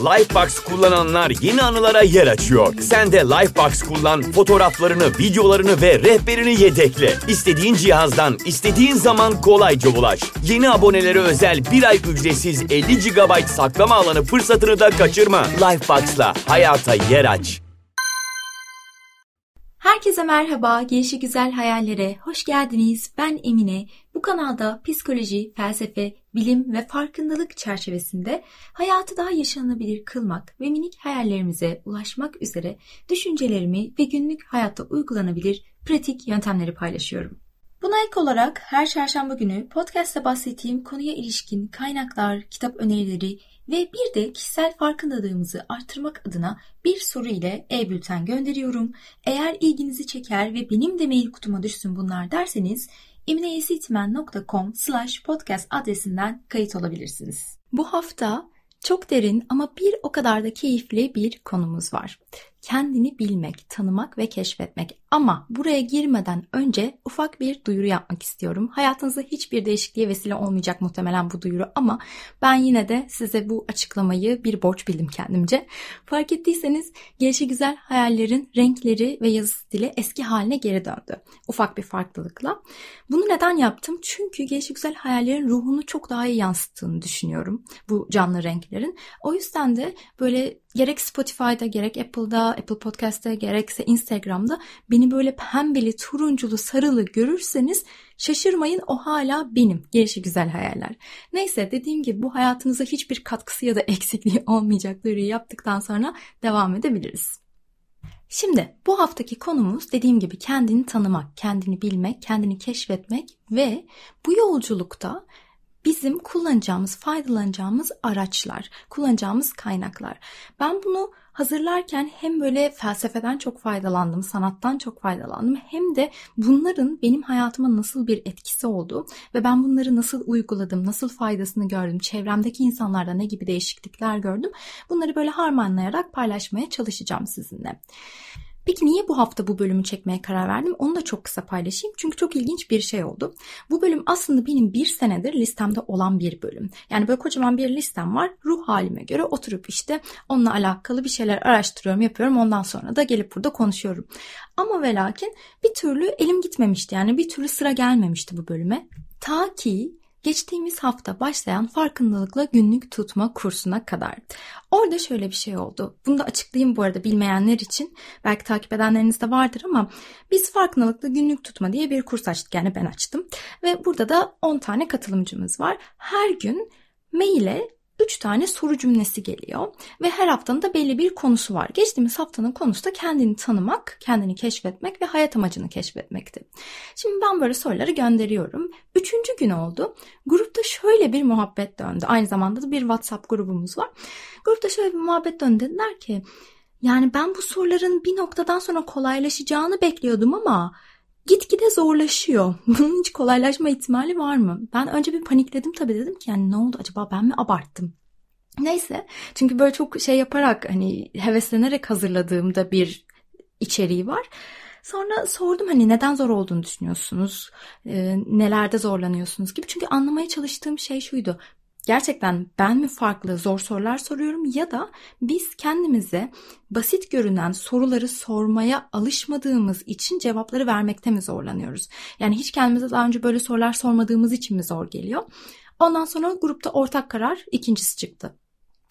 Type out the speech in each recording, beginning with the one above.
Lifebox kullananlar yeni anılara yer açıyor. Sen de Lifebox kullan, fotoğraflarını, videolarını ve rehberini yedekle. İstediğin cihazdan, istediğin zaman kolayca ulaş. Yeni abonelere özel bir ay ücretsiz 50 GB saklama alanı fırsatını da kaçırma. Lifebox'la hayata yer aç. Herkese merhaba, gelişi güzel hayallere hoş geldiniz. Ben Emine. Bu kanalda psikoloji, felsefe, bilim ve farkındalık çerçevesinde hayatı daha yaşanabilir kılmak ve minik hayallerimize ulaşmak üzere düşüncelerimi ve günlük hayatta uygulanabilir pratik yöntemleri paylaşıyorum. Buna ek olarak her çarşamba günü podcast'te bahsettiğim konuya ilişkin kaynaklar, kitap önerileri ve bir de kişisel farkındalığımızı artırmak adına bir soru ile e-bülten gönderiyorum. Eğer ilginizi çeker ve benim de mail kutuma düşsün bunlar derseniz emineyesitmen.com slash podcast adresinden kayıt olabilirsiniz. Bu hafta çok derin ama bir o kadar da keyifli bir konumuz var. Kendini bilmek, tanımak ve keşfetmek. Ama buraya girmeden önce ufak bir duyuru yapmak istiyorum. Hayatınızda hiçbir değişikliğe vesile olmayacak muhtemelen bu duyuru ama ben yine de size bu açıklamayı bir borç bildim kendimce. Fark ettiyseniz güzel hayallerin renkleri ve yazı stili eski haline geri döndü. Ufak bir farklılıkla. Bunu neden yaptım? Çünkü güzel hayallerin ruhunu çok daha iyi yansıttığını düşünüyorum. Bu canlı renklerin. O yüzden de böyle gerek Spotify'da gerek Apple'da, Apple Podcast'ta gerekse Instagram'da beni böyle pembeli, turunculu, sarılı görürseniz şaşırmayın o hala benim. Gelişi güzel hayaller. Neyse dediğim gibi bu hayatınıza hiçbir katkısı ya da eksikliği olmayacak duyuruyu yaptıktan sonra devam edebiliriz. Şimdi bu haftaki konumuz dediğim gibi kendini tanımak, kendini bilmek, kendini keşfetmek ve bu yolculukta bizim kullanacağımız, faydalanacağımız araçlar, kullanacağımız kaynaklar. Ben bunu hazırlarken hem böyle felsefeden çok faydalandım, sanattan çok faydalandım hem de bunların benim hayatıma nasıl bir etkisi oldu ve ben bunları nasıl uyguladım, nasıl faydasını gördüm, çevremdeki insanlarda ne gibi değişiklikler gördüm. Bunları böyle harmanlayarak paylaşmaya çalışacağım sizinle. Peki niye bu hafta bu bölümü çekmeye karar verdim? Onu da çok kısa paylaşayım. Çünkü çok ilginç bir şey oldu. Bu bölüm aslında benim bir senedir listemde olan bir bölüm. Yani böyle kocaman bir listem var. Ruh halime göre oturup işte onunla alakalı bir şeyler araştırıyorum, yapıyorum. Ondan sonra da gelip burada konuşuyorum. Ama ve lakin bir türlü elim gitmemişti. Yani bir türlü sıra gelmemişti bu bölüme. Ta ki geçtiğimiz hafta başlayan farkındalıkla günlük tutma kursuna kadar. Orada şöyle bir şey oldu. Bunu da açıklayayım bu arada bilmeyenler için. Belki takip edenleriniz de vardır ama biz farkındalıkla günlük tutma diye bir kurs açtık. Yani ben açtım. Ve burada da 10 tane katılımcımız var. Her gün maile 3 tane soru cümlesi geliyor ve her haftanın da belli bir konusu var. Geçtiğimiz haftanın konusu da kendini tanımak, kendini keşfetmek ve hayat amacını keşfetmekti. Şimdi ben böyle soruları gönderiyorum. Üçüncü gün oldu. Grupta şöyle bir muhabbet döndü. Aynı zamanda da bir WhatsApp grubumuz var. Grupta şöyle bir muhabbet döndü. Dediler ki yani ben bu soruların bir noktadan sonra kolaylaşacağını bekliyordum ama gitgide zorlaşıyor. Bunun hiç kolaylaşma ihtimali var mı? Ben önce bir panikledim tabii dedim ki yani ne oldu acaba ben mi abarttım? Neyse çünkü böyle çok şey yaparak hani heveslenerek hazırladığımda bir içeriği var. Sonra sordum hani neden zor olduğunu düşünüyorsunuz, e, nelerde zorlanıyorsunuz gibi. Çünkü anlamaya çalıştığım şey şuydu gerçekten ben mi farklı zor sorular soruyorum ya da biz kendimize basit görünen soruları sormaya alışmadığımız için cevapları vermekte mi zorlanıyoruz? Yani hiç kendimize daha önce böyle sorular sormadığımız için mi zor geliyor? Ondan sonra grupta ortak karar ikincisi çıktı.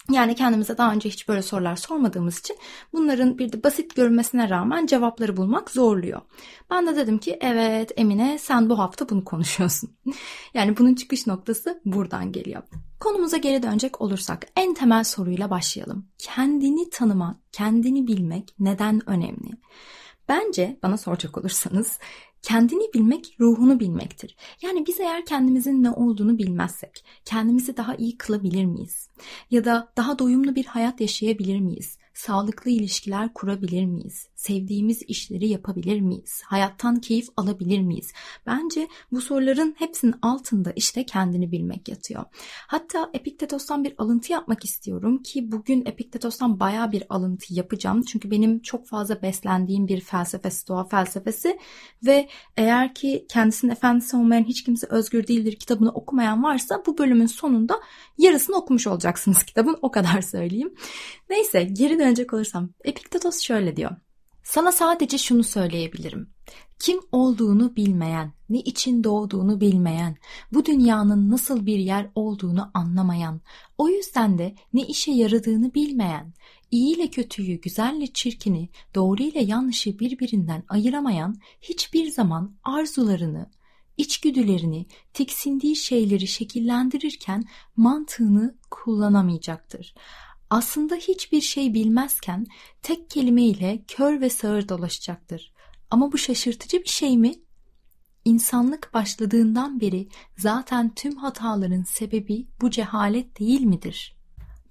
Yani kendimize daha önce hiç böyle sorular sormadığımız için bunların bir de basit görünmesine rağmen cevapları bulmak zorluyor. Ben de dedim ki evet Emine sen bu hafta bunu konuşuyorsun. yani bunun çıkış noktası buradan geliyor. Konumuza geri dönecek olursak en temel soruyla başlayalım. Kendini tanımak, kendini bilmek neden önemli? Bence bana soracak olursanız Kendini bilmek ruhunu bilmektir. Yani biz eğer kendimizin ne olduğunu bilmezsek kendimizi daha iyi kılabilir miyiz? Ya da daha doyumlu bir hayat yaşayabilir miyiz? Sağlıklı ilişkiler kurabilir miyiz? sevdiğimiz işleri yapabilir miyiz? Hayattan keyif alabilir miyiz? Bence bu soruların hepsinin altında işte kendini bilmek yatıyor. Hatta Epiktetos'tan bir alıntı yapmak istiyorum ki bugün Epiktetos'tan baya bir alıntı yapacağım. Çünkü benim çok fazla beslendiğim bir felsefe, stoğa felsefesi ve eğer ki kendisinin efendisi olmayan hiç kimse özgür değildir kitabını okumayan varsa bu bölümün sonunda yarısını okumuş olacaksınız kitabın o kadar söyleyeyim. Neyse geri dönecek olursam Epiktetos şöyle diyor. Sana sadece şunu söyleyebilirim. Kim olduğunu bilmeyen, ne için doğduğunu bilmeyen, bu dünyanın nasıl bir yer olduğunu anlamayan, o yüzden de ne işe yaradığını bilmeyen, iyi ile kötüyü, güzelle çirkini, doğru ile yanlışı birbirinden ayıramayan, hiçbir zaman arzularını, içgüdülerini, tiksindiği şeyleri şekillendirirken mantığını kullanamayacaktır. Aslında hiçbir şey bilmezken tek kelimeyle kör ve sağır dolaşacaktır. Ama bu şaşırtıcı bir şey mi? İnsanlık başladığından beri zaten tüm hataların sebebi bu cehalet değil midir?''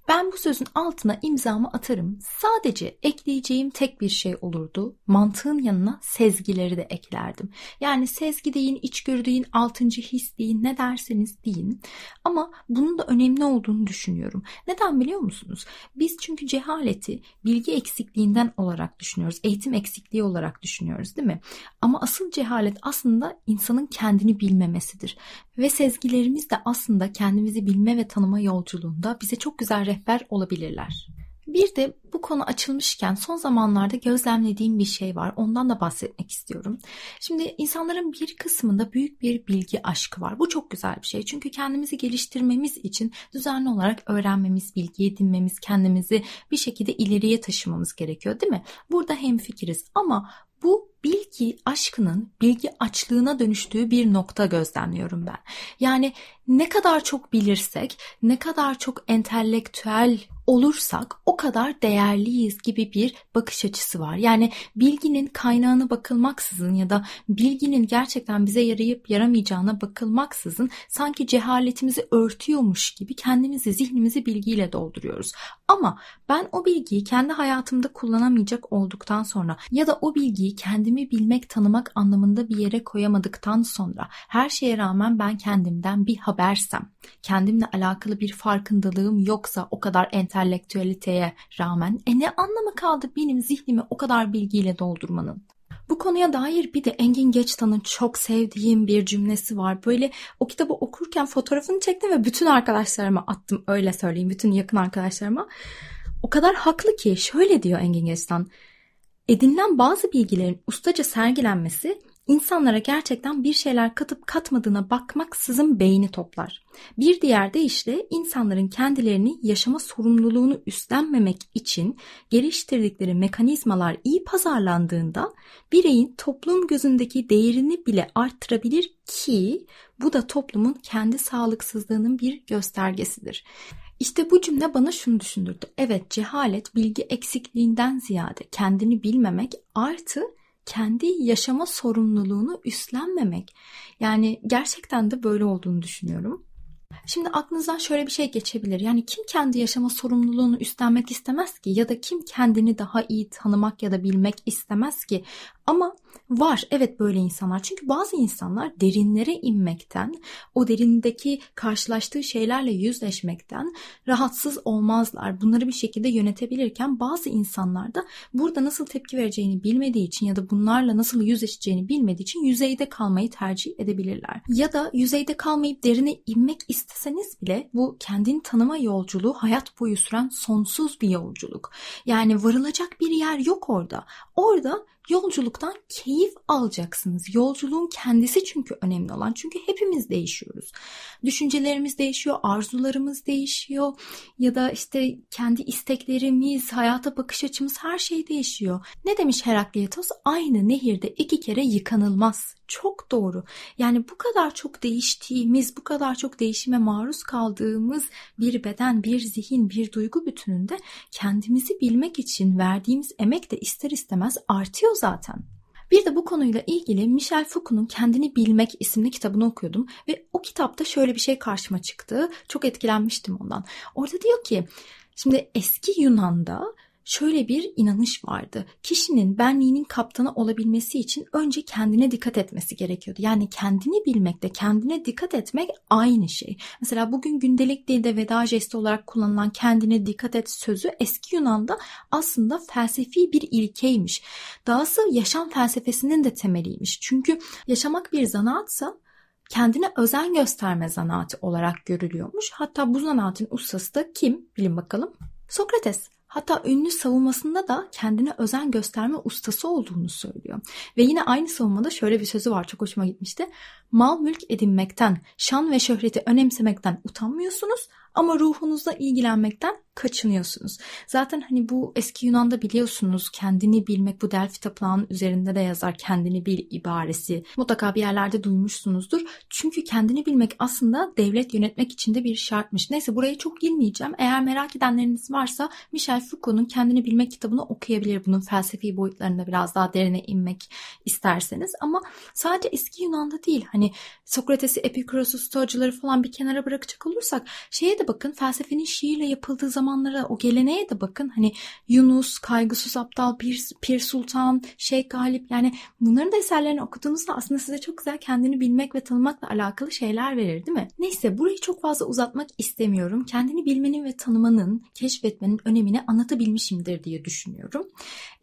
Ben bu sözün altına imzamı atarım. Sadece ekleyeceğim tek bir şey olurdu. Mantığın yanına sezgileri de eklerdim. Yani sezgi deyin, içgörü deyin, altıncı his deyin, ne derseniz deyin. Ama bunun da önemli olduğunu düşünüyorum. Neden biliyor musunuz? Biz çünkü cehaleti bilgi eksikliğinden olarak düşünüyoruz. Eğitim eksikliği olarak düşünüyoruz değil mi? Ama asıl cehalet aslında insanın kendini bilmemesidir. Ve sezgilerimiz de aslında kendimizi bilme ve tanıma yolculuğunda bize çok güzel rehber olabilirler. Bir de bu konu açılmışken son zamanlarda gözlemlediğim bir şey var. Ondan da bahsetmek istiyorum. Şimdi insanların bir kısmında büyük bir bilgi aşkı var. Bu çok güzel bir şey. Çünkü kendimizi geliştirmemiz için düzenli olarak öğrenmemiz, bilgi edinmemiz, kendimizi bir şekilde ileriye taşımamız gerekiyor değil mi? Burada hemfikiriz ama bu bilgi aşkının bilgi açlığına dönüştüğü bir nokta gözlemliyorum ben. Yani ne kadar çok bilirsek, ne kadar çok entelektüel olursak o kadar değerliyiz gibi bir bakış açısı var. Yani bilginin kaynağına bakılmaksızın ya da bilginin gerçekten bize yarayıp yaramayacağına bakılmaksızın sanki cehaletimizi örtüyormuş gibi kendimizi, zihnimizi bilgiyle dolduruyoruz. Ama ben o bilgiyi kendi hayatımda kullanamayacak olduktan sonra ya da o bilgiyi kendimi bilmek, tanımak anlamında bir yere koyamadıktan sonra her şeye rağmen ben kendimden bir habersem, kendimle alakalı bir farkındalığım yoksa o kadar entelektüeliteye rağmen e ne anlamı kaldı benim zihnimi o kadar bilgiyle doldurmanın? Bu konuya dair bir de Engin Geçtan'ın çok sevdiğim bir cümlesi var. Böyle o kitabı okurken fotoğrafını çektim ve bütün arkadaşlarıma attım öyle söyleyeyim. Bütün yakın arkadaşlarıma. O kadar haklı ki şöyle diyor Engin Geçtan. Edinilen bazı bilgilerin ustaca sergilenmesi insanlara gerçekten bir şeyler katıp katmadığına bakmaksızın beyni toplar. Bir diğer deyişle insanların kendilerini yaşama sorumluluğunu üstlenmemek için geliştirdikleri mekanizmalar iyi pazarlandığında bireyin toplum gözündeki değerini bile arttırabilir ki bu da toplumun kendi sağlıksızlığının bir göstergesidir. İşte bu cümle bana şunu düşündürdü. Evet cehalet bilgi eksikliğinden ziyade kendini bilmemek artı kendi yaşama sorumluluğunu üstlenmemek. Yani gerçekten de böyle olduğunu düşünüyorum. Şimdi aklınızdan şöyle bir şey geçebilir. Yani kim kendi yaşama sorumluluğunu üstlenmek istemez ki ya da kim kendini daha iyi tanımak ya da bilmek istemez ki? Ama var evet böyle insanlar. Çünkü bazı insanlar derinlere inmekten, o derindeki karşılaştığı şeylerle yüzleşmekten rahatsız olmazlar. Bunları bir şekilde yönetebilirken bazı insanlar da burada nasıl tepki vereceğini bilmediği için ya da bunlarla nasıl yüzleşeceğini bilmediği için yüzeyde kalmayı tercih edebilirler. Ya da yüzeyde kalmayıp derine inmek isteseniz bile bu kendini tanıma yolculuğu hayat boyu süren sonsuz bir yolculuk. Yani varılacak bir yer yok orada. Orada Yolculuktan keyif alacaksınız. Yolculuğun kendisi çünkü önemli olan. Çünkü hepimiz değişiyoruz. Düşüncelerimiz değişiyor, arzularımız değişiyor ya da işte kendi isteklerimiz, hayata bakış açımız her şey değişiyor. Ne demiş Herakleitos? Aynı nehirde iki kere yıkanılmaz. Çok doğru. Yani bu kadar çok değiştiğimiz, bu kadar çok değişime maruz kaldığımız bir beden, bir zihin, bir duygu bütününde kendimizi bilmek için verdiğimiz emek de ister istemez artıyor zaten. Bir de bu konuyla ilgili Michel Foucault'un Kendini Bilmek isimli kitabını okuyordum ve o kitapta şöyle bir şey karşıma çıktı. Çok etkilenmiştim ondan. Orada diyor ki şimdi eski Yunan'da şöyle bir inanış vardı. Kişinin benliğinin kaptanı olabilmesi için önce kendine dikkat etmesi gerekiyordu. Yani kendini bilmekte, kendine dikkat etmek aynı şey. Mesela bugün gündelik dilde veda jesti olarak kullanılan kendine dikkat et sözü eski Yunan'da aslında felsefi bir ilkeymiş. Dahası yaşam felsefesinin de temeliymiş. Çünkü yaşamak bir zanaatsa kendine özen gösterme zanaatı olarak görülüyormuş. Hatta bu zanaatin ustası da kim? Bilin bakalım. Sokrates. Hatta ünlü savunmasında da kendine özen gösterme ustası olduğunu söylüyor. Ve yine aynı savunmada şöyle bir sözü var çok hoşuma gitmişti. Mal mülk edinmekten, şan ve şöhreti önemsemekten utanmıyorsunuz ama ruhunuzla ilgilenmekten kaçınıyorsunuz. Zaten hani bu eski Yunan'da biliyorsunuz kendini bilmek bu Delphi tapınağının üzerinde de yazar kendini bil ibaresi. Mutlaka bir yerlerde duymuşsunuzdur. Çünkü kendini bilmek aslında devlet yönetmek için de bir şartmış. Neyse buraya çok girmeyeceğim. Eğer merak edenleriniz varsa Michel Foucault'un Kendini Bilmek kitabını okuyabilir. Bunun felsefi boyutlarında biraz daha derine inmek isterseniz. Ama sadece eski Yunan'da değil. Hani Sokrates'i, Epikuros'u, Stoacıları falan bir kenara bırakacak olursak şeye de bakın felsefenin şiirle yapıldığı zamanlara o geleneğe de bakın. Hani Yunus, Kaygısız Aptal, Pir, Pir Sultan, Şeyh Galip yani bunların da eserlerini okuduğunuzda aslında size çok güzel kendini bilmek ve tanımakla alakalı şeyler verir değil mi? Neyse burayı çok fazla uzatmak istemiyorum. Kendini bilmenin ve tanımanın, keşfetmenin önemini anlatabilmişimdir diye düşünüyorum.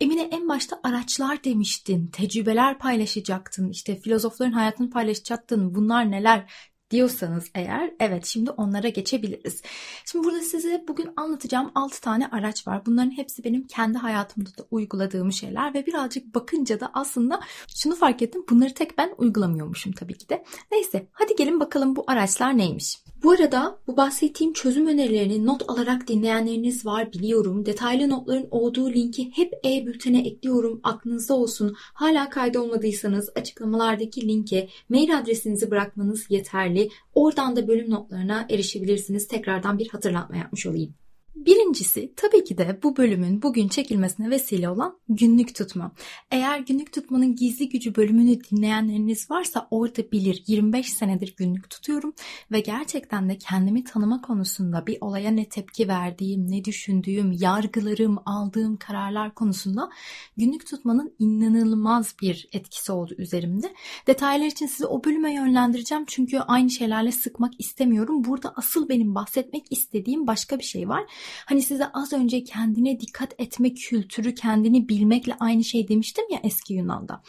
Emine en başta araçlar demiştin, tecrübeler paylaşacaktın, işte filozofların hayatını paylaşacaktın. Bunlar neler? Diyorsanız eğer evet şimdi onlara geçebiliriz. Şimdi burada size bugün anlatacağım 6 tane araç var. Bunların hepsi benim kendi hayatımda da uyguladığım şeyler ve birazcık bakınca da aslında şunu fark ettim. Bunları tek ben uygulamıyormuşum tabii ki de. Neyse hadi gelin bakalım bu araçlar neymiş. Bu arada bu bahsettiğim çözüm önerilerini not alarak dinleyenleriniz var biliyorum. Detaylı notların olduğu linki hep e-bültene ekliyorum. Aklınızda olsun. Hala kaydolmadıysanız açıklamalardaki linke mail adresinizi bırakmanız yeterli. Oradan da bölüm notlarına erişebilirsiniz. Tekrardan bir hatırlatma yapmış olayım. Birincisi tabii ki de bu bölümün bugün çekilmesine vesile olan günlük tutma. Eğer günlük tutmanın gizli gücü bölümünü dinleyenleriniz varsa orada bilir 25 senedir günlük tutuyorum ve gerçekten de kendimi tanıma konusunda bir olaya ne tepki verdiğim, ne düşündüğüm, yargılarım, aldığım kararlar konusunda günlük tutmanın inanılmaz bir etkisi oldu üzerimde. Detaylar için sizi o bölüme yönlendireceğim çünkü aynı şeylerle sıkmak istemiyorum. Burada asıl benim bahsetmek istediğim başka bir şey var. Hani size az önce kendine dikkat etme kültürü, kendini bilmekle aynı şey demiştim ya eski Yunan'da.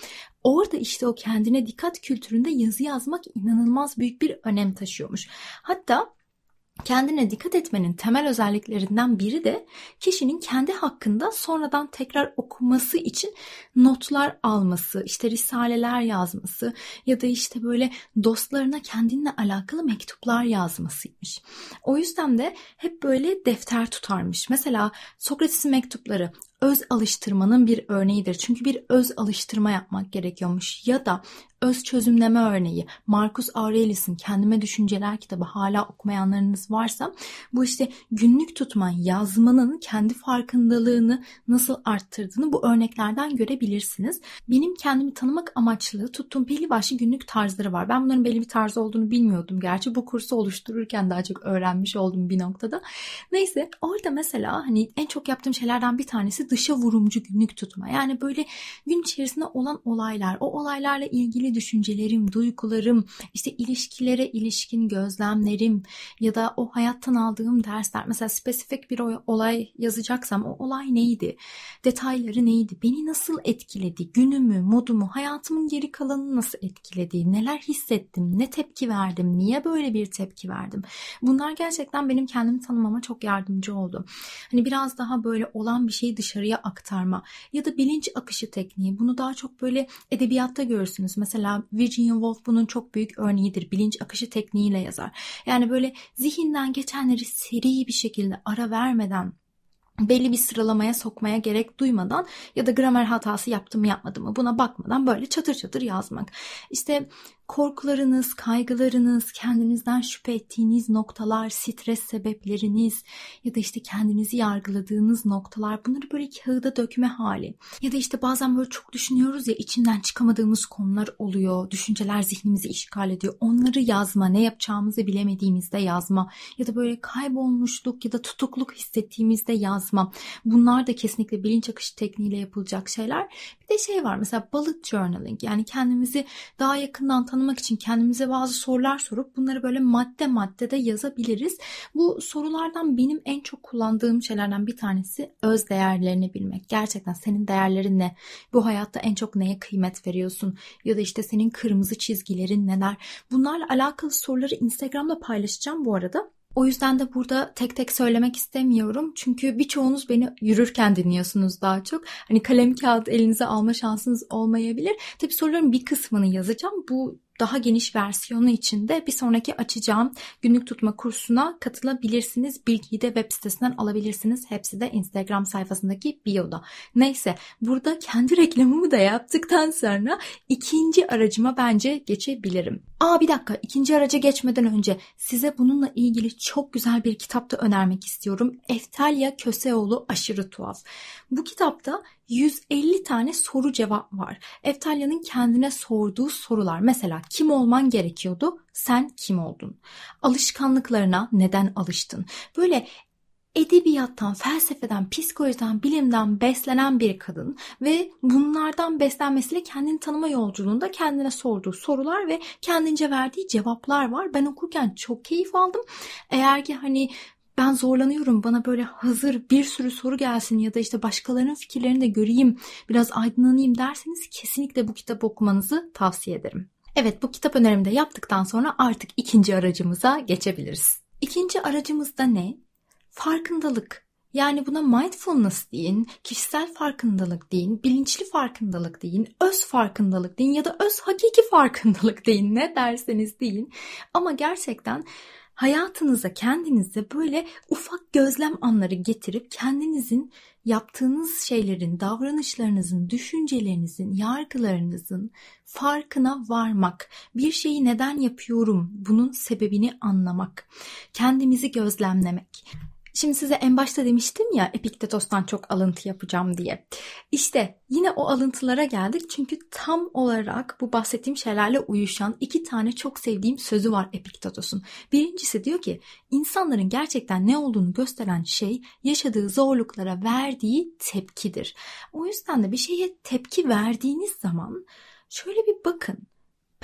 Orada işte o kendine dikkat kültüründe yazı yazmak inanılmaz büyük bir önem taşıyormuş. Hatta kendine dikkat etmenin temel özelliklerinden biri de kişinin kendi hakkında sonradan tekrar okuması için notlar alması, işte risaleler yazması ya da işte böyle dostlarına kendinle alakalı mektuplar yazmasıymış. O yüzden de hep böyle defter tutarmış. Mesela Sokrates'in mektupları öz alıştırmanın bir örneğidir. Çünkü bir öz alıştırma yapmak gerekiyormuş. Ya da öz çözümleme örneği Marcus Aurelius'un Kendime Düşünceler kitabı hala okumayanlarınız varsa bu işte günlük tutma, yazmanın kendi farkındalığını nasıl arttırdığını bu örneklerden görebilirsiniz. Benim kendimi tanımak amaçlı tuttuğum belli başlı günlük tarzları var. Ben bunların belli bir tarzı olduğunu bilmiyordum. Gerçi bu kursu oluştururken daha çok öğrenmiş oldum bir noktada. Neyse orada mesela hani en çok yaptığım şeylerden bir tanesi dışa vurumcu günlük tutma. Yani böyle gün içerisinde olan olaylar, o olaylarla ilgili düşüncelerim, duygularım, işte ilişkilere ilişkin gözlemlerim ya da o hayattan aldığım dersler. Mesela spesifik bir olay yazacaksam o olay neydi? Detayları neydi? Beni nasıl etkiledi? Günümü, modumu, hayatımın geri kalanını nasıl etkiledi? Neler hissettim? Ne tepki verdim? Niye böyle bir tepki verdim? Bunlar gerçekten benim kendimi tanımama çok yardımcı oldu. Hani biraz daha böyle olan bir şeyi dışarı dışarıya aktarma ya da bilinç akışı tekniği. Bunu daha çok böyle edebiyatta görürsünüz. Mesela Virginia Woolf bunun çok büyük örneğidir. Bilinç akışı tekniğiyle yazar. Yani böyle zihinden geçenleri seri bir şekilde ara vermeden belli bir sıralamaya sokmaya gerek duymadan ya da gramer hatası yaptım mı yapmadım mı buna bakmadan böyle çatır çatır yazmak. İşte korkularınız, kaygılarınız, kendinizden şüphe ettiğiniz noktalar, stres sebepleriniz ya da işte kendinizi yargıladığınız noktalar bunları böyle kağıda dökme hali. Ya da işte bazen böyle çok düşünüyoruz ya içinden çıkamadığımız konular oluyor. Düşünceler zihnimizi işgal ediyor. Onları yazma, ne yapacağımızı bilemediğimizde yazma ya da böyle kaybolmuşluk ya da tutukluk hissettiğimizde yazma. Bunlar da kesinlikle bilinç akışı tekniğiyle yapılacak şeyler. Bir de şey var mesela bullet journaling yani kendimizi daha yakından tanımak için kendimize bazı sorular sorup bunları böyle madde madde de yazabiliriz. Bu sorulardan benim en çok kullandığım şeylerden bir tanesi öz değerlerini bilmek. Gerçekten senin değerlerin ne? Bu hayatta en çok neye kıymet veriyorsun? Ya da işte senin kırmızı çizgilerin neler? Bunlarla alakalı soruları Instagram'da paylaşacağım bu arada. O yüzden de burada tek tek söylemek istemiyorum. Çünkü birçoğunuz beni yürürken dinliyorsunuz daha çok. Hani kalem kağıt elinize alma şansınız olmayabilir. Tabii soruların bir kısmını yazacağım. Bu daha geniş versiyonu için de bir sonraki açacağım günlük tutma kursuna katılabilirsiniz. Bilgiyi de web sitesinden alabilirsiniz. Hepsi de Instagram sayfasındaki bio'da. Neyse burada kendi reklamımı da yaptıktan sonra ikinci aracıma bence geçebilirim. Aa bir dakika ikinci araca geçmeden önce size bununla ilgili çok güzel bir kitap da önermek istiyorum. Eftalya Köseoğlu Aşırı Tuhaf. Bu kitapta 150 tane soru cevap var. Eftalya'nın kendine sorduğu sorular. Mesela kim olman gerekiyordu? Sen kim oldun? Alışkanlıklarına neden alıştın? Böyle edebiyattan, felsefeden, psikolojiden, bilimden beslenen bir kadın ve bunlardan beslenmesiyle kendini tanıma yolculuğunda kendine sorduğu sorular ve kendince verdiği cevaplar var. Ben okurken çok keyif aldım. Eğer ki hani ben zorlanıyorum bana böyle hazır bir sürü soru gelsin ya da işte başkalarının fikirlerini de göreyim biraz aydınlanayım derseniz kesinlikle bu kitabı okumanızı tavsiye ederim. Evet bu kitap önerimi de yaptıktan sonra artık ikinci aracımıza geçebiliriz. İkinci aracımız da ne? Farkındalık. Yani buna mindfulness deyin, kişisel farkındalık deyin, bilinçli farkındalık deyin, öz farkındalık deyin ya da öz hakiki farkındalık deyin ne derseniz deyin. Ama gerçekten hayatınıza kendinize böyle ufak gözlem anları getirip kendinizin yaptığınız şeylerin, davranışlarınızın, düşüncelerinizin, yargılarınızın farkına varmak, bir şeyi neden yapıyorum, bunun sebebini anlamak, kendimizi gözlemlemek. Şimdi size en başta demiştim ya Epiktetos'tan çok alıntı yapacağım diye. İşte yine o alıntılara geldik çünkü tam olarak bu bahsettiğim şeylerle uyuşan iki tane çok sevdiğim sözü var Epiktetos'un. Birincisi diyor ki insanların gerçekten ne olduğunu gösteren şey yaşadığı zorluklara verdiği tepkidir. O yüzden de bir şeye tepki verdiğiniz zaman şöyle bir bakın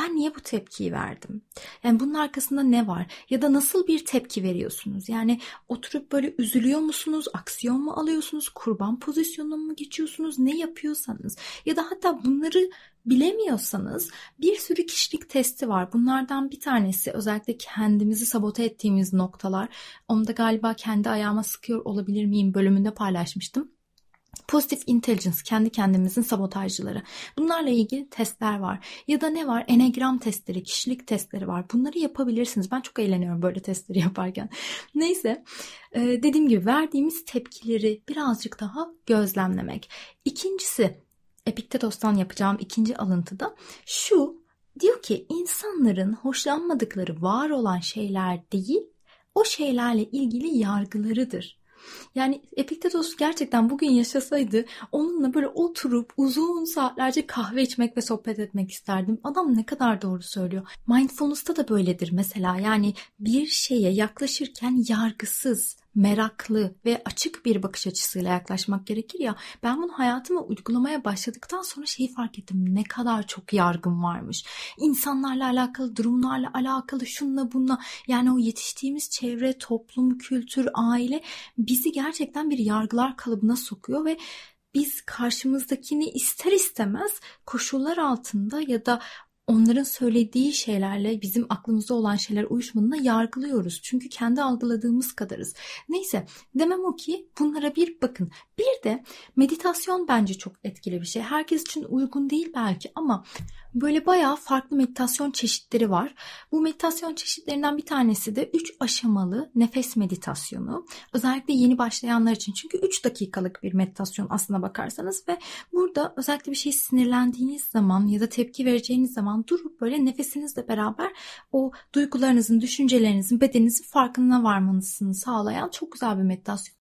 ben niye bu tepkiyi verdim? Yani bunun arkasında ne var? Ya da nasıl bir tepki veriyorsunuz? Yani oturup böyle üzülüyor musunuz? Aksiyon mu alıyorsunuz? Kurban pozisyonuna mı geçiyorsunuz? Ne yapıyorsanız? Ya da hatta bunları bilemiyorsanız bir sürü kişilik testi var. Bunlardan bir tanesi özellikle kendimizi sabote ettiğimiz noktalar. Onu da galiba kendi ayağıma sıkıyor olabilir miyim bölümünde paylaşmıştım. Pozitif intelligence kendi kendimizin sabotajcıları. Bunlarla ilgili testler var. Ya da ne var? Enegram testleri, kişilik testleri var. Bunları yapabilirsiniz. Ben çok eğleniyorum böyle testleri yaparken. Neyse e, dediğim gibi verdiğimiz tepkileri birazcık daha gözlemlemek. İkincisi Epiktetos'tan yapacağım ikinci alıntıda şu diyor ki insanların hoşlanmadıkları var olan şeyler değil o şeylerle ilgili yargılarıdır. Yani Epiktetos gerçekten bugün yaşasaydı onunla böyle oturup uzun saatlerce kahve içmek ve sohbet etmek isterdim. Adam ne kadar doğru söylüyor. Mindfulness'ta da böyledir mesela. Yani bir şeye yaklaşırken yargısız, meraklı ve açık bir bakış açısıyla yaklaşmak gerekir ya. Ben bunu hayatıma uygulamaya başladıktan sonra şeyi fark ettim. Ne kadar çok yargım varmış. İnsanlarla alakalı, durumlarla alakalı, şunla bununla. Yani o yetiştiğimiz çevre, toplum, kültür, aile bizi gerçekten bir yargılar kalıbına sokuyor ve biz karşımızdakini ister istemez koşullar altında ya da onların söylediği şeylerle bizim aklımızda olan şeyler uyuşmadığında yargılıyoruz. Çünkü kendi algıladığımız kadarız. Neyse demem o ki bunlara bir bakın. Bir de meditasyon bence çok etkili bir şey. Herkes için uygun değil belki ama böyle bayağı farklı meditasyon çeşitleri var. Bu meditasyon çeşitlerinden bir tanesi de 3 aşamalı nefes meditasyonu. Özellikle yeni başlayanlar için. Çünkü 3 dakikalık bir meditasyon aslına bakarsanız ve burada özellikle bir şey sinirlendiğiniz zaman ya da tepki vereceğiniz zaman durup böyle nefesinizle beraber o duygularınızın, düşüncelerinizin, bedeninizin farkına varmanızı sağlayan çok güzel bir meditasyon.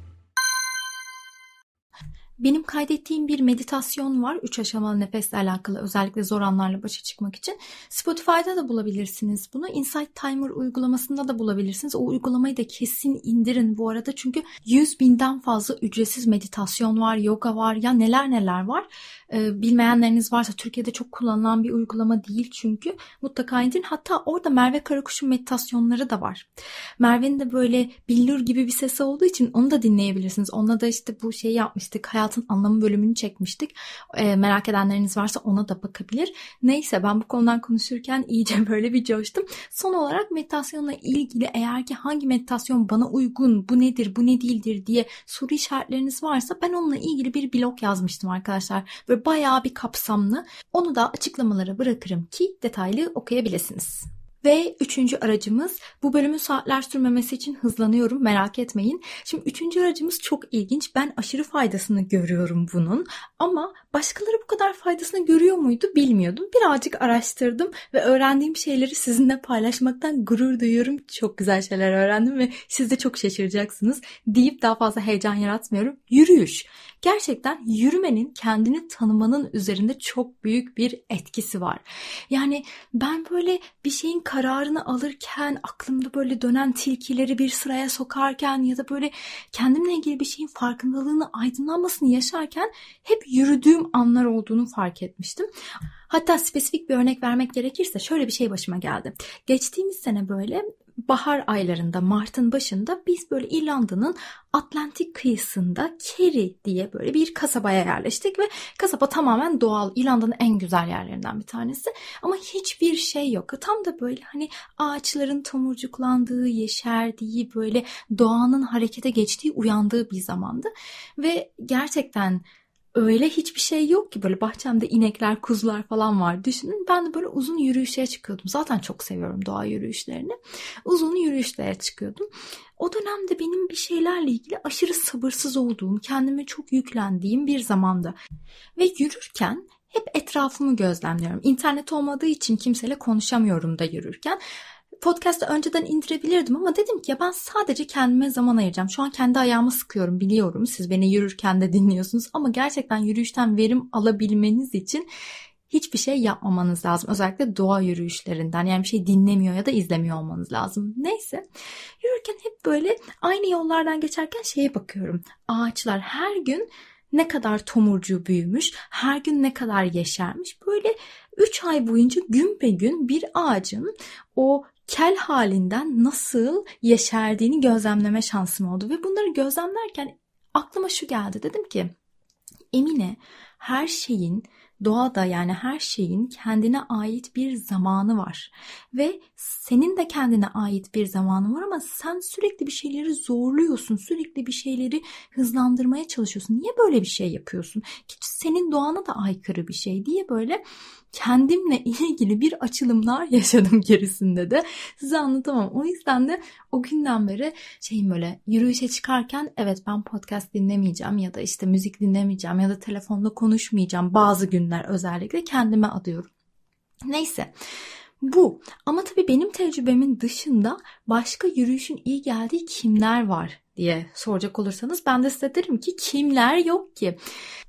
Benim kaydettiğim bir meditasyon var. Üç aşamalı nefesle alakalı özellikle zor anlarla başa çıkmak için. Spotify'da da bulabilirsiniz bunu. Insight Timer uygulamasında da bulabilirsiniz. O uygulamayı da kesin indirin bu arada. Çünkü 100 binden fazla ücretsiz meditasyon var, yoga var ya neler neler var. Ee, bilmeyenleriniz varsa Türkiye'de çok kullanılan bir uygulama değil çünkü. Mutlaka indirin. Hatta orada Merve Karakuş'un meditasyonları da var. Merve'nin de böyle billur gibi bir sesi olduğu için onu da dinleyebilirsiniz. Onunla da işte bu şeyi yapmıştık. Hayatın anlamı bölümünü çekmiştik. E, merak edenleriniz varsa ona da bakabilir. Neyse ben bu konudan konuşurken iyice böyle bir coştum. Son olarak meditasyonla ilgili eğer ki hangi meditasyon bana uygun, bu nedir, bu ne değildir diye soru işaretleriniz varsa ben onunla ilgili bir blog yazmıştım arkadaşlar. Böyle bayağı bir kapsamlı. Onu da açıklamalara bırakırım ki detaylı okuyabilirsiniz. Ve üçüncü aracımız bu bölümün saatler sürmemesi için hızlanıyorum merak etmeyin. Şimdi üçüncü aracımız çok ilginç. Ben aşırı faydasını görüyorum bunun. Ama başkaları bu kadar faydasını görüyor muydu bilmiyordum. Birazcık araştırdım ve öğrendiğim şeyleri sizinle paylaşmaktan gurur duyuyorum. Çok güzel şeyler öğrendim ve siz de çok şaşıracaksınız deyip daha fazla heyecan yaratmıyorum. Yürüyüş. Gerçekten yürümenin kendini tanımanın üzerinde çok büyük bir etkisi var. Yani ben böyle bir şeyin kararını alırken aklımda böyle dönen tilkileri bir sıraya sokarken ya da böyle kendimle ilgili bir şeyin farkındalığını aydınlanmasını yaşarken hep yürüdüğüm anlar olduğunu fark etmiştim. Hatta spesifik bir örnek vermek gerekirse şöyle bir şey başıma geldi. Geçtiğimiz sene böyle bahar aylarında Mart'ın başında biz böyle İrlanda'nın Atlantik kıyısında Kerry diye böyle bir kasabaya yerleştik ve kasaba tamamen doğal İrlanda'nın en güzel yerlerinden bir tanesi ama hiçbir şey yok. Tam da böyle hani ağaçların tomurcuklandığı, yeşerdiği böyle doğanın harekete geçtiği, uyandığı bir zamandı ve gerçekten öyle hiçbir şey yok ki böyle bahçemde inekler, kuzular falan var düşünün. Ben de böyle uzun yürüyüşe çıkıyordum. Zaten çok seviyorum doğa yürüyüşlerini. Uzun yürüyüşlere çıkıyordum. O dönemde benim bir şeylerle ilgili aşırı sabırsız olduğum, kendime çok yüklendiğim bir zamanda. Ve yürürken hep etrafımı gözlemliyorum. İnternet olmadığı için kimseyle konuşamıyorum da yürürken podcast'ı önceden indirebilirdim ama dedim ki ya ben sadece kendime zaman ayıracağım. Şu an kendi ayağımı sıkıyorum biliyorum. Siz beni yürürken de dinliyorsunuz ama gerçekten yürüyüşten verim alabilmeniz için hiçbir şey yapmamanız lazım. Özellikle doğa yürüyüşlerinden yani bir şey dinlemiyor ya da izlemiyor olmanız lazım. Neyse yürürken hep böyle aynı yollardan geçerken şeye bakıyorum. Ağaçlar her gün ne kadar tomurcuğu büyümüş, her gün ne kadar yeşermiş. Böyle 3 ay boyunca gün be gün bir ağacın o kel halinden nasıl yeşerdiğini gözlemleme şansım oldu. Ve bunları gözlemlerken aklıma şu geldi. Dedim ki Emine her şeyin doğada yani her şeyin kendine ait bir zamanı var. Ve senin de kendine ait bir zamanı var ama sen sürekli bir şeyleri zorluyorsun. Sürekli bir şeyleri hızlandırmaya çalışıyorsun. Niye böyle bir şey yapıyorsun? Ki senin doğana da aykırı bir şey diye böyle kendimle ilgili bir açılımlar yaşadım gerisinde de size anlatamam. O yüzden de o günden beri şeyim böyle yürüyüşe çıkarken evet ben podcast dinlemeyeceğim ya da işte müzik dinlemeyeceğim ya da telefonda konuşmayacağım bazı günler özellikle kendime adıyorum. Neyse bu ama tabii benim tecrübemin dışında başka yürüyüşün iyi geldiği kimler var diye soracak olursanız ben de size derim ki kimler yok ki.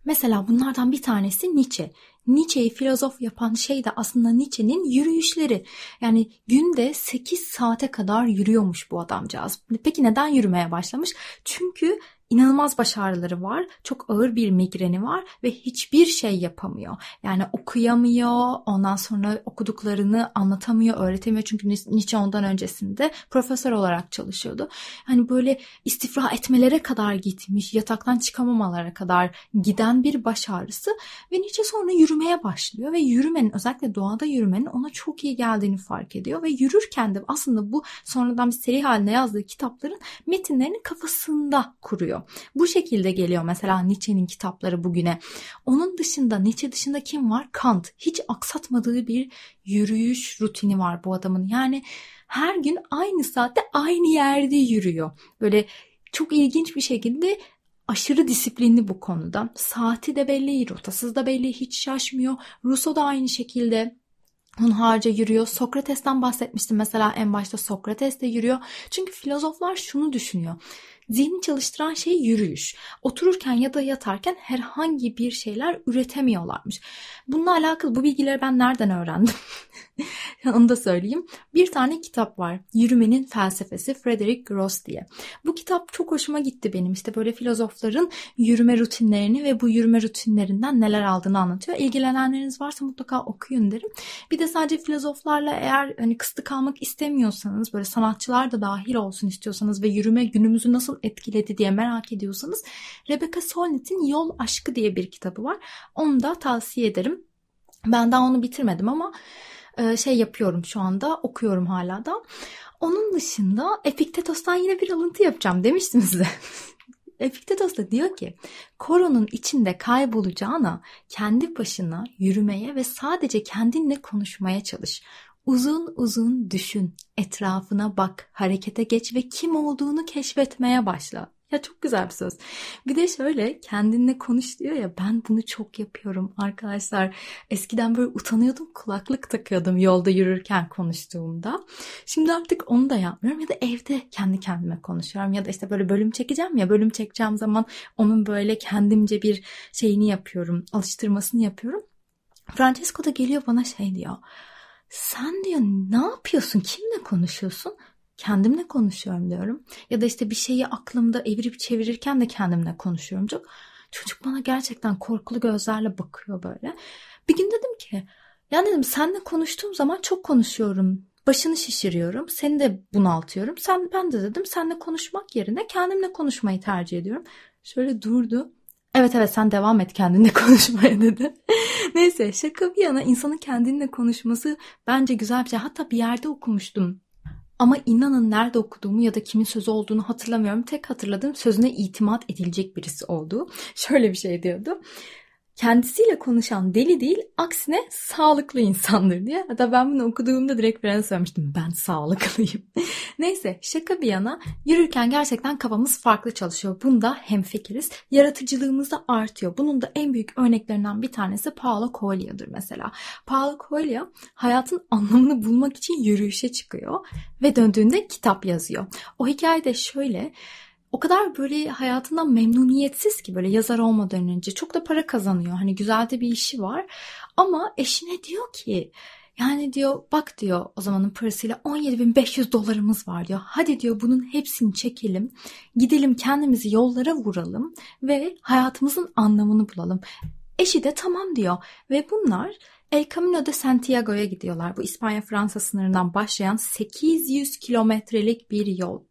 Mesela bunlardan bir tanesi Nietzsche. Nietzsche'yi filozof yapan şey de aslında Nietzsche'nin yürüyüşleri. Yani günde 8 saate kadar yürüyormuş bu adamcağız. Peki neden yürümeye başlamış? Çünkü inanılmaz başarıları var. Çok ağır bir migreni var ve hiçbir şey yapamıyor. Yani okuyamıyor, ondan sonra okuduklarını anlatamıyor, öğretemiyor. Çünkü Nietzsche ondan öncesinde profesör olarak çalışıyordu. Hani böyle istifra etmelere kadar gitmiş, yataktan çıkamamalara kadar giden bir baş ağrısı ve Nietzsche sonra yürümeye başlıyor ve yürümenin özellikle doğada yürümenin ona çok iyi geldiğini fark ediyor ve yürürken de aslında bu sonradan bir seri haline yazdığı kitapların metinlerini kafasında kuruyor. Bu şekilde geliyor mesela Nietzsche'nin kitapları bugüne. Onun dışında Nietzsche dışında kim var? Kant. Hiç aksatmadığı bir yürüyüş rutini var bu adamın. Yani her gün aynı saatte aynı yerde yürüyor. Böyle çok ilginç bir şekilde aşırı disiplinli bu konuda. Saati de belli, rotasız da belli, hiç şaşmıyor. Rousseau da aynı şekilde harca yürüyor. Sokrates'ten bahsetmiştim mesela en başta Sokrates de yürüyor. Çünkü filozoflar şunu düşünüyor. Zihni çalıştıran şey yürüyüş. Otururken ya da yatarken herhangi bir şeyler üretemiyorlarmış. Bununla alakalı bu bilgileri ben nereden öğrendim? Onu da söyleyeyim. Bir tane kitap var. Yürümenin Felsefesi Frederick Gross diye. Bu kitap çok hoşuma gitti benim. İşte böyle filozofların yürüme rutinlerini ve bu yürüme rutinlerinden neler aldığını anlatıyor. İlgilenenleriniz varsa mutlaka okuyun derim. Bir de sadece filozoflarla eğer hani kısıtlı kalmak istemiyorsanız böyle sanatçılar da dahil olsun istiyorsanız ve yürüme günümüzü nasıl etkiledi diye merak ediyorsanız Rebecca Solnit'in Yol Aşkı diye bir kitabı var. Onu da tavsiye ederim. Ben daha onu bitirmedim ama e, şey yapıyorum şu anda okuyorum hala da. Onun dışında Epiktetos'tan yine bir alıntı yapacağım demiştim size. Epiktetos da diyor ki koronun içinde kaybolacağına kendi başına yürümeye ve sadece kendinle konuşmaya çalış. Uzun uzun düşün, etrafına bak, harekete geç ve kim olduğunu keşfetmeye başla. Ya çok güzel bir söz. Bir de şöyle kendinle konuş diyor ya ben bunu çok yapıyorum arkadaşlar. Eskiden böyle utanıyordum kulaklık takıyordum yolda yürürken konuştuğumda. Şimdi artık onu da yapmıyorum ya da evde kendi kendime konuşuyorum ya da işte böyle bölüm çekeceğim ya bölüm çekeceğim zaman onun böyle kendimce bir şeyini yapıyorum alıştırmasını yapıyorum. Francesco da geliyor bana şey diyor. Sen diyor ne yapıyorsun kimle konuşuyorsun? kendimle konuşuyorum diyorum. Ya da işte bir şeyi aklımda evirip çevirirken de kendimle konuşuyorum. Çok çocuk bana gerçekten korkulu gözlerle bakıyor böyle. Bir gün dedim ki ya dedim senle konuştuğum zaman çok konuşuyorum. Başını şişiriyorum. Seni de bunaltıyorum. Sen ben de dedim senle konuşmak yerine kendimle konuşmayı tercih ediyorum. Şöyle durdu. Evet evet sen devam et kendinle konuşmaya dedi. Neyse şaka bir yana insanın kendinle konuşması bence güzel bir şey. Hatta bir yerde okumuştum. Ama inanın nerede okuduğumu ya da kimin sözü olduğunu hatırlamıyorum. Tek hatırladığım sözüne itimat edilecek birisi oldu. Şöyle bir şey diyordu kendisiyle konuşan deli değil aksine sağlıklı insandır diye. Hatta ben bunu okuduğumda direkt Fren'e söylemiştim ben sağlıklıyım. Neyse şaka bir yana yürürken gerçekten kafamız farklı çalışıyor. Bunda hemfikiriz. Yaratıcılığımız da artıyor. Bunun da en büyük örneklerinden bir tanesi Paulo Coelho'dur mesela. Paulo Coelho hayatın anlamını bulmak için yürüyüşe çıkıyor ve döndüğünde kitap yazıyor. O hikaye de şöyle o kadar böyle hayatından memnuniyetsiz ki böyle yazar olmadan önce çok da para kazanıyor. Hani güzel de bir işi var ama eşine diyor ki yani diyor bak diyor o zamanın parasıyla 17.500 dolarımız var diyor. Hadi diyor bunun hepsini çekelim. Gidelim kendimizi yollara vuralım ve hayatımızın anlamını bulalım. Eşi de tamam diyor ve bunlar El Camino de Santiago'ya gidiyorlar. Bu İspanya-Fransa sınırından başlayan 800 kilometrelik bir yol.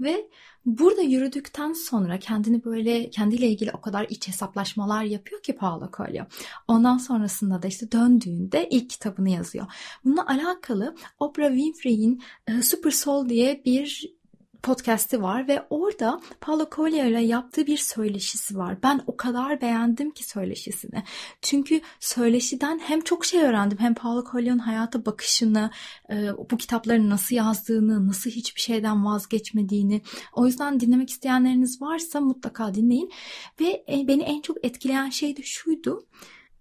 Ve Burada yürüdükten sonra kendini böyle kendiyle ilgili o kadar iç hesaplaşmalar yapıyor ki Paulo Coelho. Ondan sonrasında da işte döndüğünde ilk kitabını yazıyor. Bununla alakalı Oprah Winfrey'in e, Super Soul diye bir podcast'i var ve orada Paulo Coelho ile yaptığı bir söyleşisi var. Ben o kadar beğendim ki söyleşisini. Çünkü söyleşiden hem çok şey öğrendim hem Paulo Coelho'nun hayata bakışını, e, bu kitapları nasıl yazdığını, nasıl hiçbir şeyden vazgeçmediğini. O yüzden dinlemek isteyenleriniz varsa mutlaka dinleyin. Ve e, beni en çok etkileyen şey de şuydu.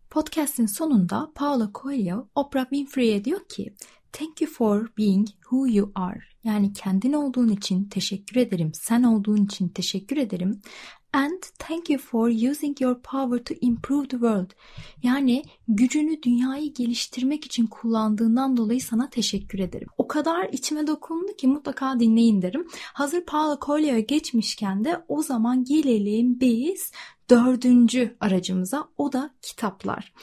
Podcast'in sonunda Paulo Coelho Oprah Winfrey'e diyor ki Thank you for being who you are. Yani kendin olduğun için teşekkür ederim. Sen olduğun için teşekkür ederim. And thank you for using your power to improve the world. Yani gücünü dünyayı geliştirmek için kullandığından dolayı sana teşekkür ederim. O kadar içime dokundu ki mutlaka dinleyin derim. Hazır Paulo Coelho'ya geçmişken de o zaman gelelim biz dördüncü aracımıza o da kitaplar.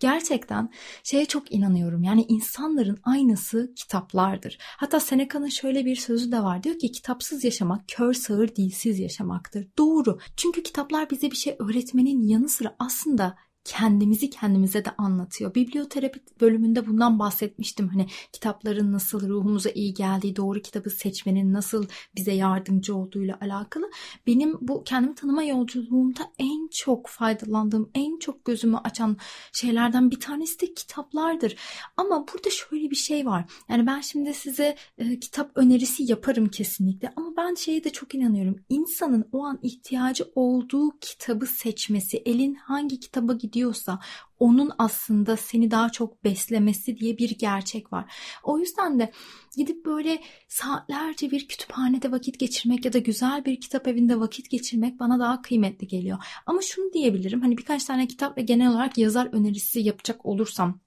Gerçekten şeye çok inanıyorum yani insanların aynısı kitaplardır. Hatta Seneca'nın şöyle bir sözü de var diyor ki kitapsız yaşamak kör sağır dilsiz yaşamaktır. Doğru çünkü kitaplar bize bir şey öğretmenin yanı sıra aslında kendimizi kendimize de anlatıyor. Biblioterapi bölümünde bundan bahsetmiştim. Hani kitapların nasıl ruhumuza iyi geldiği, doğru kitabı seçmenin nasıl bize yardımcı olduğuyla alakalı. Benim bu kendimi tanıma yolculuğumda en çok faydalandığım, en çok gözümü açan şeylerden bir tanesi de kitaplardır. Ama burada şöyle bir şey var. Yani ben şimdi size e, kitap önerisi yaparım kesinlikle ama ben şeye de çok inanıyorum. İnsanın o an ihtiyacı olduğu kitabı seçmesi, elin hangi kitaba gidiyorsa onun aslında seni daha çok beslemesi diye bir gerçek var. O yüzden de gidip böyle saatlerce bir kütüphanede vakit geçirmek ya da güzel bir kitap evinde vakit geçirmek bana daha kıymetli geliyor. Ama şunu diyebilirim hani birkaç tane kitap ve genel olarak yazar önerisi yapacak olursam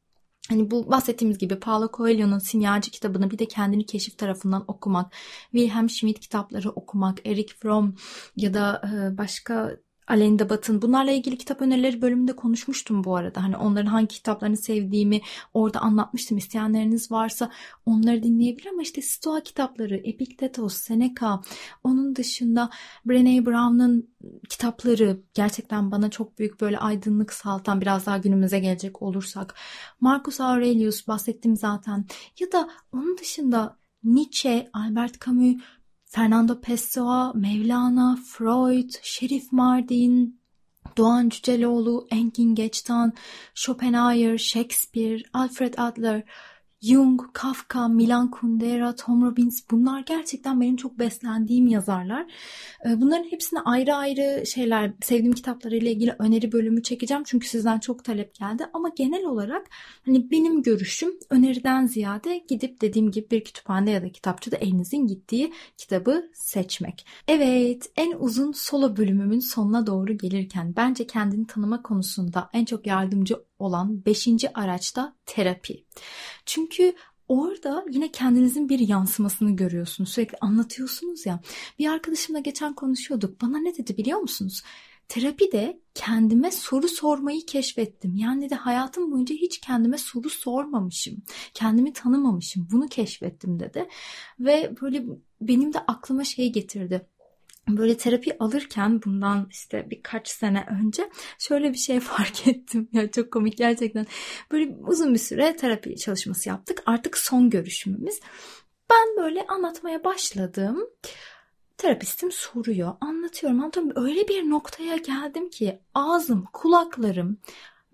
Hani bu bahsettiğimiz gibi Paulo Coelho'nun Simyacı kitabını bir de kendini keşif tarafından okumak, Wilhelm Schmidt kitapları okumak, Eric Fromm ya da başka Alenda Batın. Bunlarla ilgili kitap önerileri bölümünde konuşmuştum bu arada. Hani onların hangi kitaplarını sevdiğimi orada anlatmıştım. İsteyenleriniz varsa onları dinleyebilir ama işte Stoa kitapları, Epiktetos, Seneca, onun dışında Brené Brown'un kitapları gerçekten bana çok büyük böyle aydınlık saltan biraz daha günümüze gelecek olursak. Marcus Aurelius bahsettim zaten. Ya da onun dışında Nietzsche, Albert Camus Fernando Pessoa, Mevlana, Freud, Şerif Mardin, Doğan Cüceloğlu, Engin Geçtan, Schopenhauer, Shakespeare, Alfred Adler, Jung, Kafka, Milan Kundera, Tom Robbins bunlar gerçekten benim çok beslendiğim yazarlar. Ee, bunların hepsine ayrı ayrı şeyler, sevdiğim kitaplarıyla ilgili öneri bölümü çekeceğim. Çünkü sizden çok talep geldi. Ama genel olarak hani benim görüşüm öneriden ziyade gidip dediğim gibi bir kütüphane ya da kitapçıda elinizin gittiği kitabı seçmek. Evet, en uzun solo bölümümün sonuna doğru gelirken bence kendini tanıma konusunda en çok yardımcı olan beşinci araçta terapi. Çünkü orada yine kendinizin bir yansımasını görüyorsunuz. Sürekli anlatıyorsunuz ya. Bir arkadaşımla geçen konuşuyorduk. Bana ne dedi biliyor musunuz? Terapide kendime soru sormayı keşfettim. Yani de hayatım boyunca hiç kendime soru sormamışım. Kendimi tanımamışım. Bunu keşfettim dedi. Ve böyle benim de aklıma şey getirdi böyle terapi alırken bundan işte birkaç sene önce şöyle bir şey fark ettim. Ya çok komik gerçekten. Böyle uzun bir süre terapi çalışması yaptık. Artık son görüşümüz. Ben böyle anlatmaya başladım. Terapistim soruyor. Anlatıyorum. Anlatıyorum. Öyle bir noktaya geldim ki ağzım, kulaklarım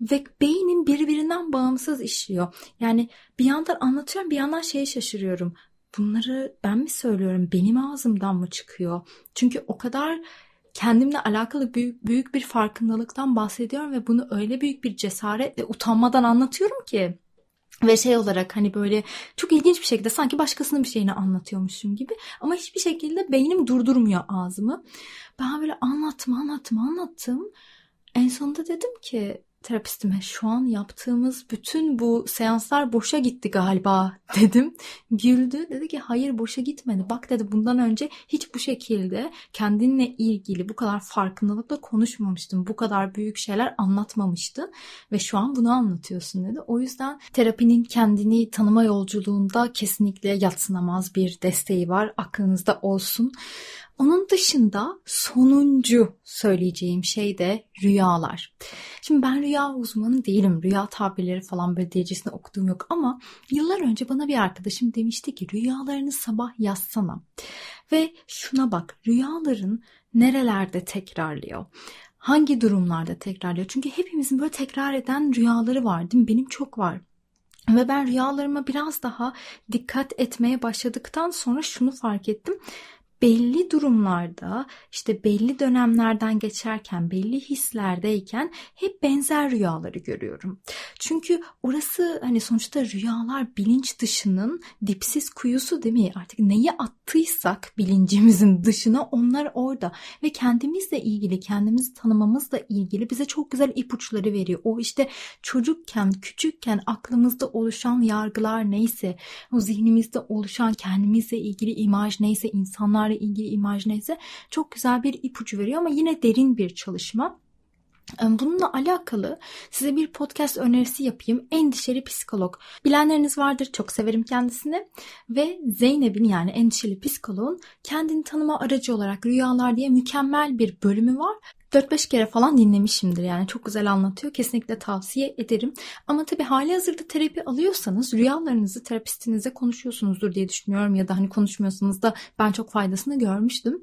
ve beynim birbirinden bağımsız işliyor. Yani bir yandan anlatıyorum bir yandan şeye şaşırıyorum bunları ben mi söylüyorum benim ağzımdan mı çıkıyor? Çünkü o kadar kendimle alakalı büyük, büyük bir farkındalıktan bahsediyorum ve bunu öyle büyük bir cesaretle utanmadan anlatıyorum ki. Ve şey olarak hani böyle çok ilginç bir şekilde sanki başkasının bir şeyini anlatıyormuşum gibi. Ama hiçbir şekilde beynim durdurmuyor ağzımı. Ben böyle anlattım anlattım anlattım. En sonunda dedim ki terapistime şu an yaptığımız bütün bu seanslar boşa gitti galiba dedim. Güldü dedi ki hayır boşa gitmedi. Bak dedi bundan önce hiç bu şekilde kendinle ilgili bu kadar farkındalıkla konuşmamıştın. Bu kadar büyük şeyler anlatmamıştın ve şu an bunu anlatıyorsun dedi. O yüzden terapinin kendini tanıma yolculuğunda kesinlikle yatsınamaz bir desteği var. Aklınızda olsun. Onun dışında sonuncu söyleyeceğim şey de rüyalar. Şimdi ben rüya uzmanı değilim. Rüya tabirleri falan böyle derecesinde okuduğum yok ama yıllar önce bana bir arkadaşım demişti ki rüyalarını sabah yazsana. Ve şuna bak rüyaların nerelerde tekrarlıyor? Hangi durumlarda tekrarlıyor? Çünkü hepimizin böyle tekrar eden rüyaları var değil mi? Benim çok var. Ve ben rüyalarıma biraz daha dikkat etmeye başladıktan sonra şunu fark ettim belli durumlarda işte belli dönemlerden geçerken belli hislerdeyken hep benzer rüyaları görüyorum. Çünkü orası hani sonuçta rüyalar bilinç dışının dipsiz kuyusu değil mi? Artık neyi attıysak bilincimizin dışına onlar orada ve kendimizle ilgili kendimizi tanımamızla ilgili bize çok güzel ipuçları veriyor. O işte çocukken küçükken aklımızda oluşan yargılar neyse o zihnimizde oluşan kendimizle ilgili imaj neyse insanlarla ilgili imaj neyse çok güzel bir ipucu veriyor ama yine derin bir çalışma. Bununla alakalı size bir podcast önerisi yapayım. Endişeli Psikolog. Bilenleriniz vardır. Çok severim kendisini. Ve Zeynep'in yani Endişeli Psikoloğun kendini tanıma aracı olarak Rüyalar diye mükemmel bir bölümü var. 4-5 kere falan dinlemişimdir yani çok güzel anlatıyor. Kesinlikle tavsiye ederim. Ama tabii hali hazırda terapi alıyorsanız rüyalarınızı terapistinizle konuşuyorsunuzdur diye düşünüyorum ya da hani konuşmuyorsanız da ben çok faydasını görmüştüm.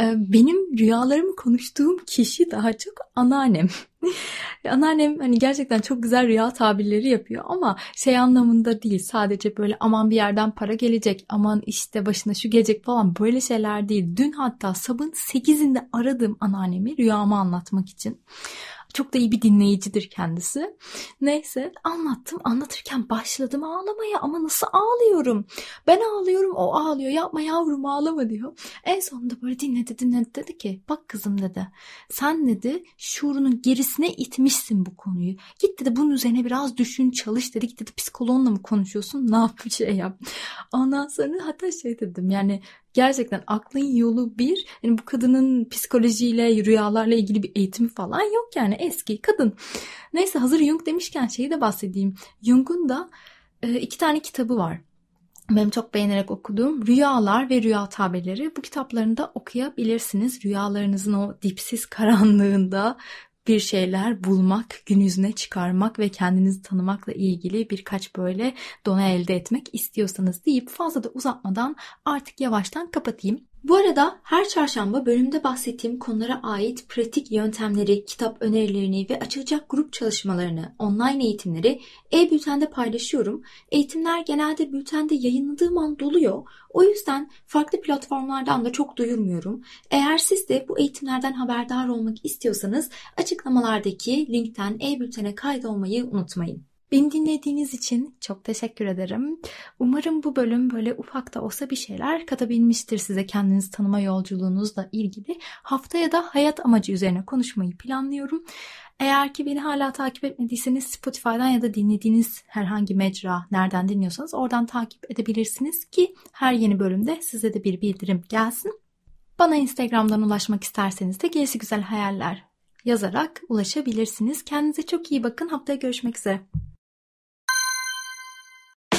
Ee, benim rüyalarımı konuştuğum kişi daha çok anneannem. Anneannem hani gerçekten çok güzel rüya tabirleri yapıyor ama şey anlamında değil sadece böyle aman bir yerden para gelecek aman işte başına şu gelecek falan böyle şeyler değil. Dün hatta sabın 8'inde aradım anneannemi rüyamı anlatmak için. Çok da iyi bir dinleyicidir kendisi. Neyse anlattım. Anlatırken başladım ağlamaya ama nasıl ağlıyorum? Ben ağlıyorum o ağlıyor. Yapma yavrum ağlama diyor. En sonunda böyle dinledi dinledi dedi ki bak kızım dedi. Sen dedi şuurunun gerisine itmişsin bu konuyu. Git dedi bunun üzerine biraz düşün çalış dedi. Git dedi psikoloğunla mı konuşuyorsun? Ne yap şey yap. Ondan sonra hatta şey dedim yani gerçekten aklın yolu bir. Yani bu kadının psikolojiyle, rüyalarla ilgili bir eğitimi falan yok yani eski kadın. Neyse hazır Jung demişken şeyi de bahsedeyim. Jung'un da e, iki tane kitabı var. Benim çok beğenerek okuduğum Rüyalar ve Rüya Tabirleri. Bu kitaplarını da okuyabilirsiniz. Rüyalarınızın o dipsiz karanlığında bir şeyler bulmak, gün yüzüne çıkarmak ve kendinizi tanımakla ilgili birkaç böyle dona elde etmek istiyorsanız deyip fazla da uzatmadan artık yavaştan kapatayım. Bu arada her çarşamba bölümde bahsettiğim konulara ait pratik yöntemleri, kitap önerilerini ve açılacak grup çalışmalarını, online eğitimleri e-bültende paylaşıyorum. Eğitimler genelde bültende yayınladığım an doluyor. O yüzden farklı platformlardan da çok duyurmuyorum. Eğer siz de bu eğitimlerden haberdar olmak istiyorsanız açıklamalardaki linkten e-bültene kaydolmayı unutmayın. Beni dinlediğiniz için çok teşekkür ederim. Umarım bu bölüm böyle ufak da olsa bir şeyler katabilmiştir size kendinizi tanıma yolculuğunuzla ilgili. Haftaya da hayat amacı üzerine konuşmayı planlıyorum. Eğer ki beni hala takip etmediyseniz Spotify'dan ya da dinlediğiniz herhangi mecra nereden dinliyorsanız oradan takip edebilirsiniz ki her yeni bölümde size de bir bildirim gelsin. Bana Instagram'dan ulaşmak isterseniz de gerisi güzel hayaller yazarak ulaşabilirsiniz. Kendinize çok iyi bakın. Haftaya görüşmek üzere.